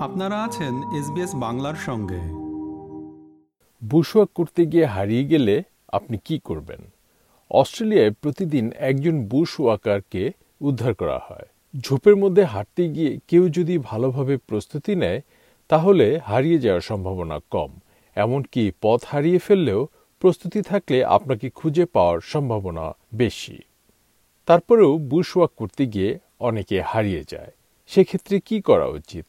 আপনারা আছেন এসবিএস বাংলার সঙ্গে। বুশওয়াক করতে গিয়ে হারিয়ে গেলে আপনি কি করবেন? অস্ট্রেলিয়ায় প্রতিদিন একজন বুশ ওয়াকারকে উদ্ধার করা হয়। ঝোপের মধ্যে হাঁটতে গিয়ে কেউ যদি ভালোভাবে প্রস্তুতি নেয়, তাহলে হারিয়ে যাওয়ার সম্ভাবনা কম। এমনকি পথ হারিয়ে ফেললেও প্রস্তুতি থাকলে আপনাকে খুঁজে পাওয়ার সম্ভাবনা বেশি। তারপরেও বুশ ওয়াক করতে গিয়ে অনেকে হারিয়ে যায়। সেক্ষেত্রে কি করা উচিত?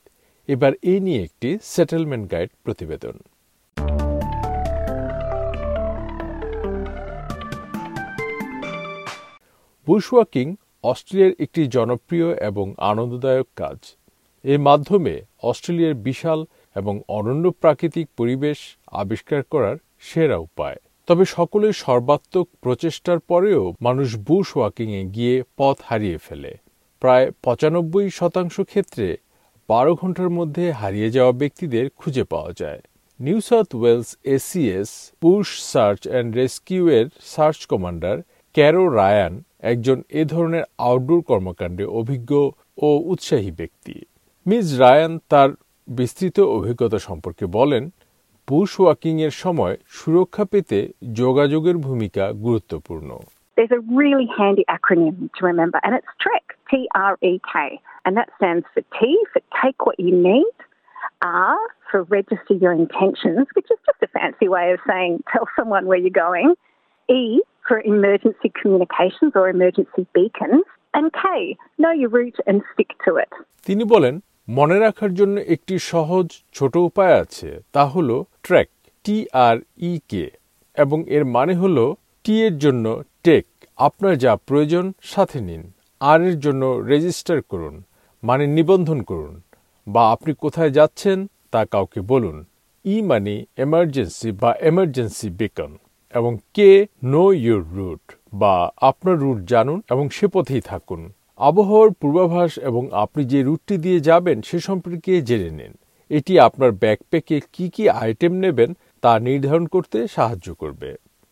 এবার এই নিয়ে একটি সেটেলমেন্ট গাইড প্রতিবেদন। বুশওয়াকিং অস্ট্রেলিয়ার একটি জনপ্রিয় এবং আনন্দদায়ক কাজ। এর মাধ্যমে অস্ট্রেলিয়ার বিশাল এবং অনন্য প্রাকৃতিক পরিবেশ আবিষ্কার করার সেরা উপায়। তবে সকলের সর্বাত্মক প্রচেষ্টার পরেও মানুষ বুশ ওয়াকিংয়ে গিয়ে পথ হারিয়ে ফেলে। প্রায় পঁচানব্বই শতাংশ ক্ষেত্রে বারো ঘণ্টার মধ্যে হারিয়ে যাওয়া ব্যক্তিদের খুঁজে পাওয়া যায়। New South Wales ACS bush search and rescue এর সার্চ কমান্ডার ক্যারো রায়ান একজন এ ধরনের আউটডোর কর্মকাণ্ডে অভিজ্ঞ ও উৎসাহী ব্যক্তি। মিস রায়ান তার বিস্তৃত অভিজ্ঞতা সম্পর্কে বলেন বুশ ওয়াকিং এর সময় সুরক্ষা পেতে যোগাযোগের ভূমিকা গুরুত্বপূর্ণ। There's a really handy acronym to remember, and it's TREK, T R E K. And that stands for T for take what you need, R for register your intentions, which is just a fancy way of saying tell someone where you're going, E for emergency communications or emergency beacons, and K, know your route and stick to it. তিনি বলেন মনে রাখার জন্য একটি সহজ ছোট উপায় আছে তা হল ট্র্যাক টি আর ই কে এবং এর মানে হল টি এর জন্য টেক, আপনার যা প্রয়োজন সাথে নিন। আর এর জন্য রেজিস্টার করুন মানে নিবন্ধন করুন, বা আপনি কোথায় যাচ্ছেন তা কাউকে বলুন। ই মানে এমার্জেন্সি বা এমার্জেন্সি বেকন এবং কে নো ইউর রুট বা আপনার রুট জানুন এবং সে পথেই থাকুন। আবহাওয়ার পূর্বাভাস এবং আপনি যে রুটটি দিয়ে যাবেন সে সম্পর্কে জেনে নিন। এটি আপনার ব্যাকপ্যাকে কি কি আইটেম নেবেন তা নির্ধারণ করতে সাহায্য করবে।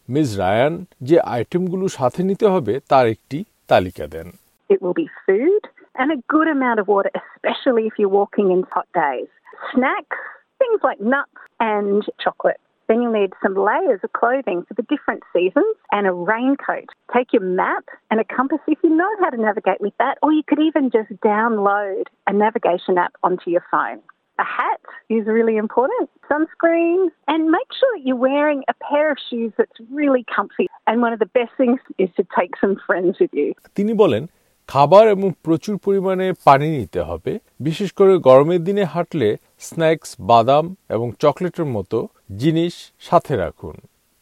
মিস রায়ান যে আইটেমগুলো সাথে নিতে হবে তার একটি তালিকা দেন It will be food and a good amount of water, especially if you're walking in hot days. Snacks, things like nuts and chocolate. Then you'll need some layers of clothing for the different seasons and a raincoat. Take your map and a compass if you know how to navigate with that, or you could even just download a navigation app onto your phone. A hat is really important, sunscreen, and make sure that you're wearing a pair of shoes that's really comfy. And one of the best things is to take some friends with you. তিনি বলেন খাবার এবং প্রচুর পরিমাণে পানি নিতে হবে বিশেষ করে গরমের দিনে হাঁটলে স্ন্যাক্স বাদাম এবং চকলেটের মতো জিনিস সাথে রাখুন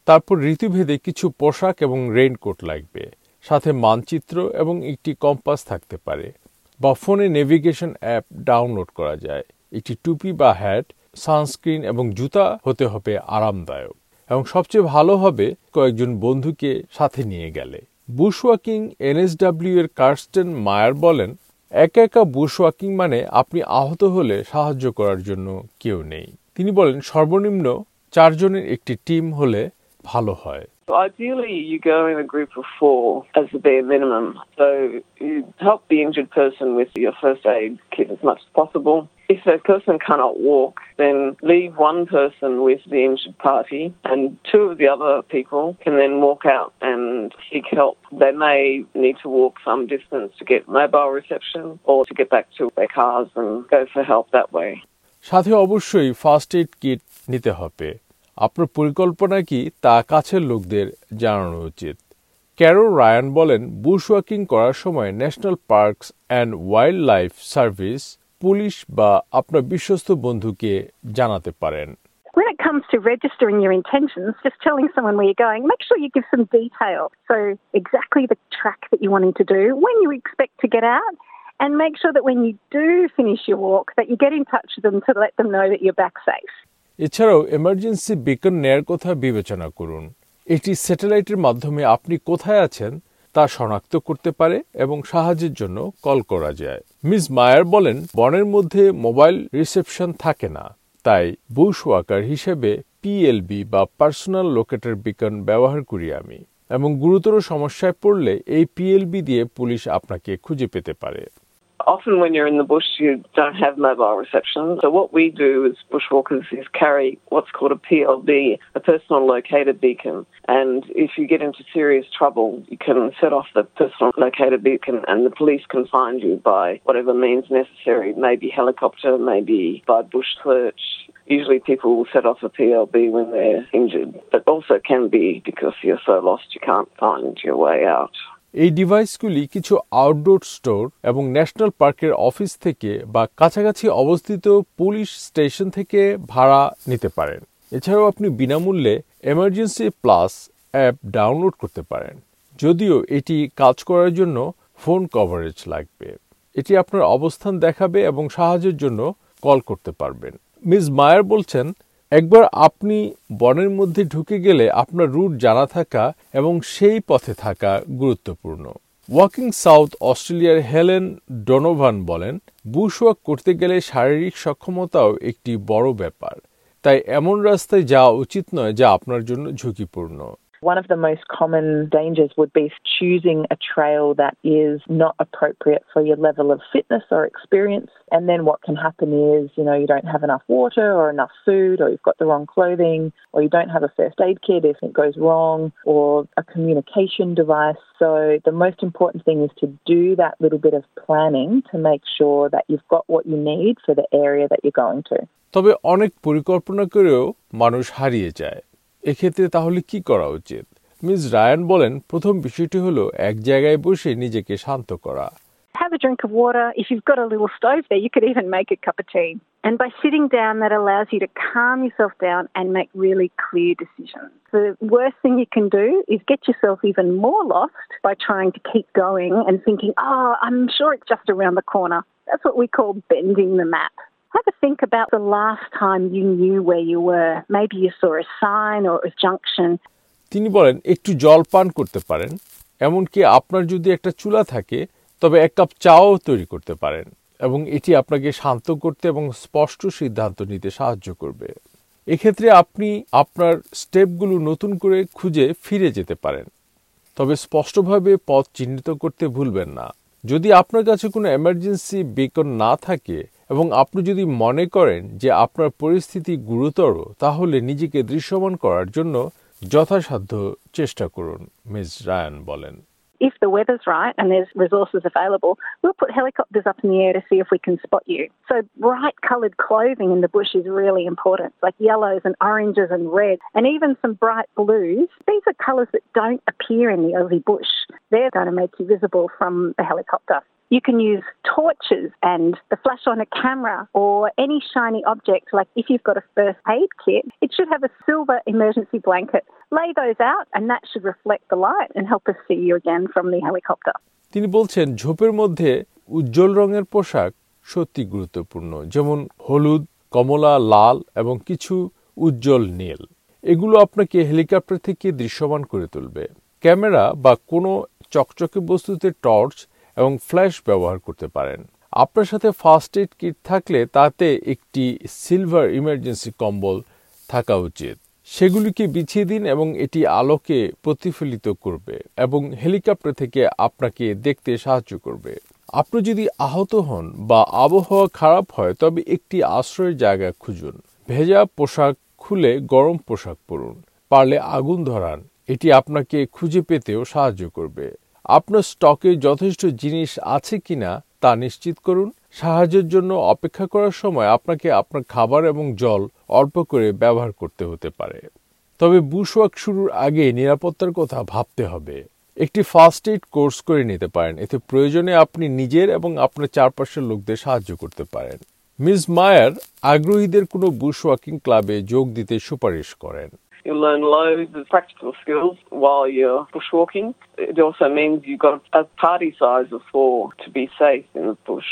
তারপর ঋতুভেদে কিছু পোশাক এবং রেইনকোট লাগবে সাথে মানচিত্র এবং একটি কম্পাস থাকতে পারে বা ফোনে নেভিগেশন অ্যাপ ডাউনলোড করা যায় একটি টুপি বা হ্যাট সানস্ক্রিন এবং জুতা হতে হবে আরামদায়ক এবং সবচেয়ে ভালো হবে কয়েকজন বন্ধুকে সাথে নিয়ে গেলে বুশওয়াকিং এনএসডাব্লিউ এর কার্স্টেন মায়ার বলেন একা একা বুশওয়াকিং মানে আপনি আহত হলে সাহায্য করার জন্য কেউ নেই তিনি বলেন সর্বনিম্ন চারজনের একটি টিম হলে ভালো হয় So Ideally, you go in a group of four as the bare minimum. So you help the injured person with your first aid kit as much as possible. If that person cannot walk, then leave one person with the injured party, and two of the other people can then walk out and seek help. They may need to walk some distance to get mobile reception or to get back to their cars and go for help that way. সাথে অবশ্যই first aid kit নিতে হবে আপনার পরিকল্পনা কি তা কাছের লোকদের জানানো উচিত ক্যারো রায়ান বলেন বুশ ওয়াকিং করার সময় National Parks and wildlife service police বা আপনার বিশ্বস্ত বন্ধুকে জানাতে পারেন When it comes to registering your intentions, just telling someone where you're going, make sure you give some detail. So, exactly the track that you're wanting to do, when you expect to get out, and make sure that when you do finish your walk, that you get in touch with them to let them know that you're back safe. এছাড়াও emergency beacon নেয়ার কথা বিবেচনা করুন এটি স্যাটেলাইটের মাধ্যমে আপনি কোথায় আছেন তা শনাক্ত করতে পারে এবং সাহায্যের জন্য কল করা যায় মিস মায়ার বলেন, বনের মধ্যে মোবাইল রিসেপশন থাকে না। তাই বুশ ওয়াকার হিসেবে পিএলবি বা পার্সোনাল লোকেটার বিকন ব্যবহার করি আমি এবং গুরুতর সমস্যায় পড়লে এই পিএলবি দিয়ে পুলিশ আপনাকে খুঁজে পেতে পারে। Often when you're in the bush, you don't have mobile reception. So what we do as bushwalkers is carry what's called a PLB, a personal locator beacon. And if you get into serious trouble, you can set off the personal locator beacon and the police can find you by whatever means necessary, maybe helicopter, maybe by bush search. Usually people will set off a PLB when they're injured, but also can be because you're so lost you can't find your way out. এই ডিভাইসগুলি কিছু outdoor store এবং national পার্কের office থেকে বা কাছাকাছি অবস্থিত police station থেকে ভাড়া নিতে পারেন। এছাড়াও আপনি বিনামূল্যে এমার্জেন্সি প্লাস অ্যাপ ডাউনলোড করতে পারেন। যদিও এটি কাজ করার জন্য ফোন কভারেজ লাগবে। এটি আপনার অবস্থান দেখাবে এবং সাহায্যের জন্য কল করতে পারবেন। মিস মায়ার বলছেন একবার আপনি বনের মধ্যে ঢুকে গেলে আপনার রুট জানা থাকা এবং সেই পথে থাকা গুরুত্বপূর্ণ। ওয়াকিং সাউথ অস্ট্রেলিয়ার হেলেন ডোনোভান বলেন বুশ ওয়াক করতে গেলে শারীরিক সক্ষমতাও একটি বড় ব্যাপার। তাই এমন রাস্তায় যাওয়া উচিত নয় যা আপনার জন্য ঝুঁকিপূর্ণ। One of the most common dangers would be choosing a trail that is not appropriate for your level of fitness or experience. And then what can happen is, you know, you don't have enough water or enough food, or you've got the wrong clothing, or you don't have a first aid kit if it goes wrong, or a communication device. So the most important thing is to do that little bit of planning to make sure that you've got what you need for the area that you're going to. তবে অনেক পরিকল্পনা করেও মানুষ হারিয়ে যায় এক্ষেত্রে তাহলে কি করা উচিত মিস রায়ান বলেন প্রথম বিষয়টি হলো এক জায়গায় বসে নিজেকে শান্ত করা Have a drink of water. If you've got a little stove there, you could even make a cup of tea. And by sitting down, that allows you to calm yourself down and make really clear decisions. The worst thing you can do is get yourself even more lost by trying to keep going and thinking, oh, I'm sure it's just around the corner. That's what we call bending the map. Have a think about the last time you knew where you were. Maybe you saw a sign or a junction. তিনি বলেন, একটু জল পান করতে পারেন এমনকি আপনার যদি একটা চুলা থাকে, তবে এক কাপ চাও তৈরি করতে পারেন এবং এটি আপনাকে শান্ত করতে এবং স্পষ্ট সিদ্ধান্ত নিতে সাহায্য করবে এক্ষেত্রে আপনি আপনার স্টেপগুলো নতুন করে খুঁজে ফিরে যেতে পারেন তবে স্পষ্টভাবে পথ চিহ্নিত করতে ভুলবেন না যদি আপনার কাছে কোনো এমার্জেন্সি বেকন না থাকে এবং আপনি যদি মনে করেন যে আপনার পরিস্থিতি গুরুতর তাহলে নিজেকে দৃশ্যমান করার জন্য যথাসাধ্য চেষ্টা করুন মিস রায়ান বলেন if the weather's right and there's resources available, we'll put helicopters up in the air to see if we can spot you. So bright coloured clothing in the bush is really important, like yellows and oranges and reds, and even some bright blues. These are colours that don't appear in the Aussie bush. They're going to make you visible from the helicopter. You can use torches and the flash on a camera or any shiny object. Like if you've got a first aid kit, it should have a silver emergency blanket. Lay those out, and that should reflect the light and help us see you again from the helicopter. তিনি বলছেন ঝোপের মধ্যে উজ্জ্বল রঙের পোশাক সত্যি গুরুত্বপূর্ণ যেমন হলুদ কমলা লাল এবং কিছু উজ্জ্বল নীল এগুলো আপনাকে হেলিকপ্টার থেকে দৃশ্যমান করে তুলবে ক্যামেরা বা কোনো চকচকে বস্তুতে টর্চ এবং ফ্ল্যাশ ব্যবহার করতে পারেন। আপনার সাথে ফার্স্ট এড কিট থাকলে তাতে একটি সিলভার ইমার্জেন্সি কম্বল থাকা উচিত। সেগুলিকে বিছিয়ে দিন এবং এটি আলোকে প্রতিফলিত করবে এবং হেলিকপ্টার থেকে আপনাকে দেখতে সাহায্য করবে। আপনি যদি আহত হন বা আবহাওয়া খারাপ হয়, তবে একটি আশ্রয়ের জায়গা খুঁজুন। ভেজা পোশাক খুলে গরম পোশাক পরুন। পারলে আগুন ধরান। এটি আপনাকে খুঁজে পেতেও সাহায্য করবে। আপনার স্টকে যথেষ্ট জিনিস আছে কিনা তা নিশ্চিত করুন। সাহায্যের জন্য অপেক্ষা করার সময় আপনাকে আপনার খাবার এবং জল অল্প করে ব্যবহার করতে হতে পারে। তবে বুশওয়াক শুরুর আগে নিরাপত্তার কথা ভাবতে হবে। একটি ফার্স্ট এইড কোর্স করে নিতে পারেন। এতে প্রয়োজনে আপনি নিজের এবং আপনার চারপাশের লোকদের সাহায্য করতে পারেন। মিস মায়ার আগ্রহীদের কোনো বুশওয়াকিং ক্লাবে যোগ দিতে সুপারিশ করেন। You'll learn loads of practical skills while you're bushwalking. It also means you've got a party size of four to be safe in the bush.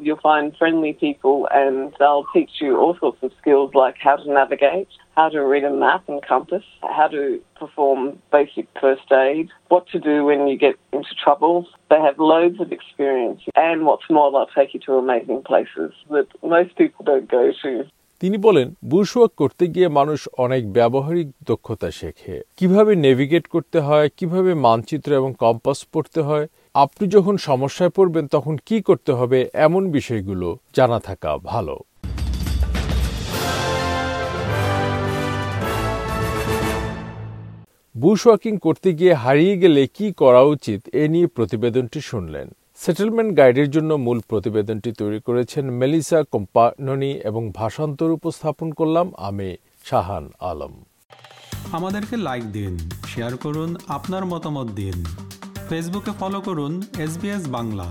You'll find friendly people and they'll teach you all sorts of skills like how to navigate, how to read a map and compass, how to perform basic first aid, what to do when you get into trouble. They have loads of experience and what's more, they'll take you to amazing places that most people don't go to. তিনি বলেন বুশওয়াক করতে গিয়ে মানুষ অনেক ব্যবহারিক দক্ষতা শেখে। কীভাবে নেভিগেট করতে হয়, কীভাবে মানচিত্র এবং কম্পাস পড়তে হয়, আপনি যখন সমস্যায় পড়বেন তখন কি করতে হবে, এমন বিষয়গুলো জানা থাকা ভালো। বুশ ওয়াকিং করতে গিয়ে হারিয়ে গেলে কি করা উচিত, এ নিয়ে প্রতিবেদনটি শুনলেন। সেটেলমেন্ট গাইডের জন্য মূল প্রতিবেদনটি তৈরি করেছেন মেলিসা কোম্পাননি এবং ভাষান্তর উপস্থাপন করলাম আমি, শাহান আলম। আমাদেরকে লাইক দিন শেয়ার করুন, আপনার মতামত দিন। ফেসবুকে ফলো করুন এস বাংলা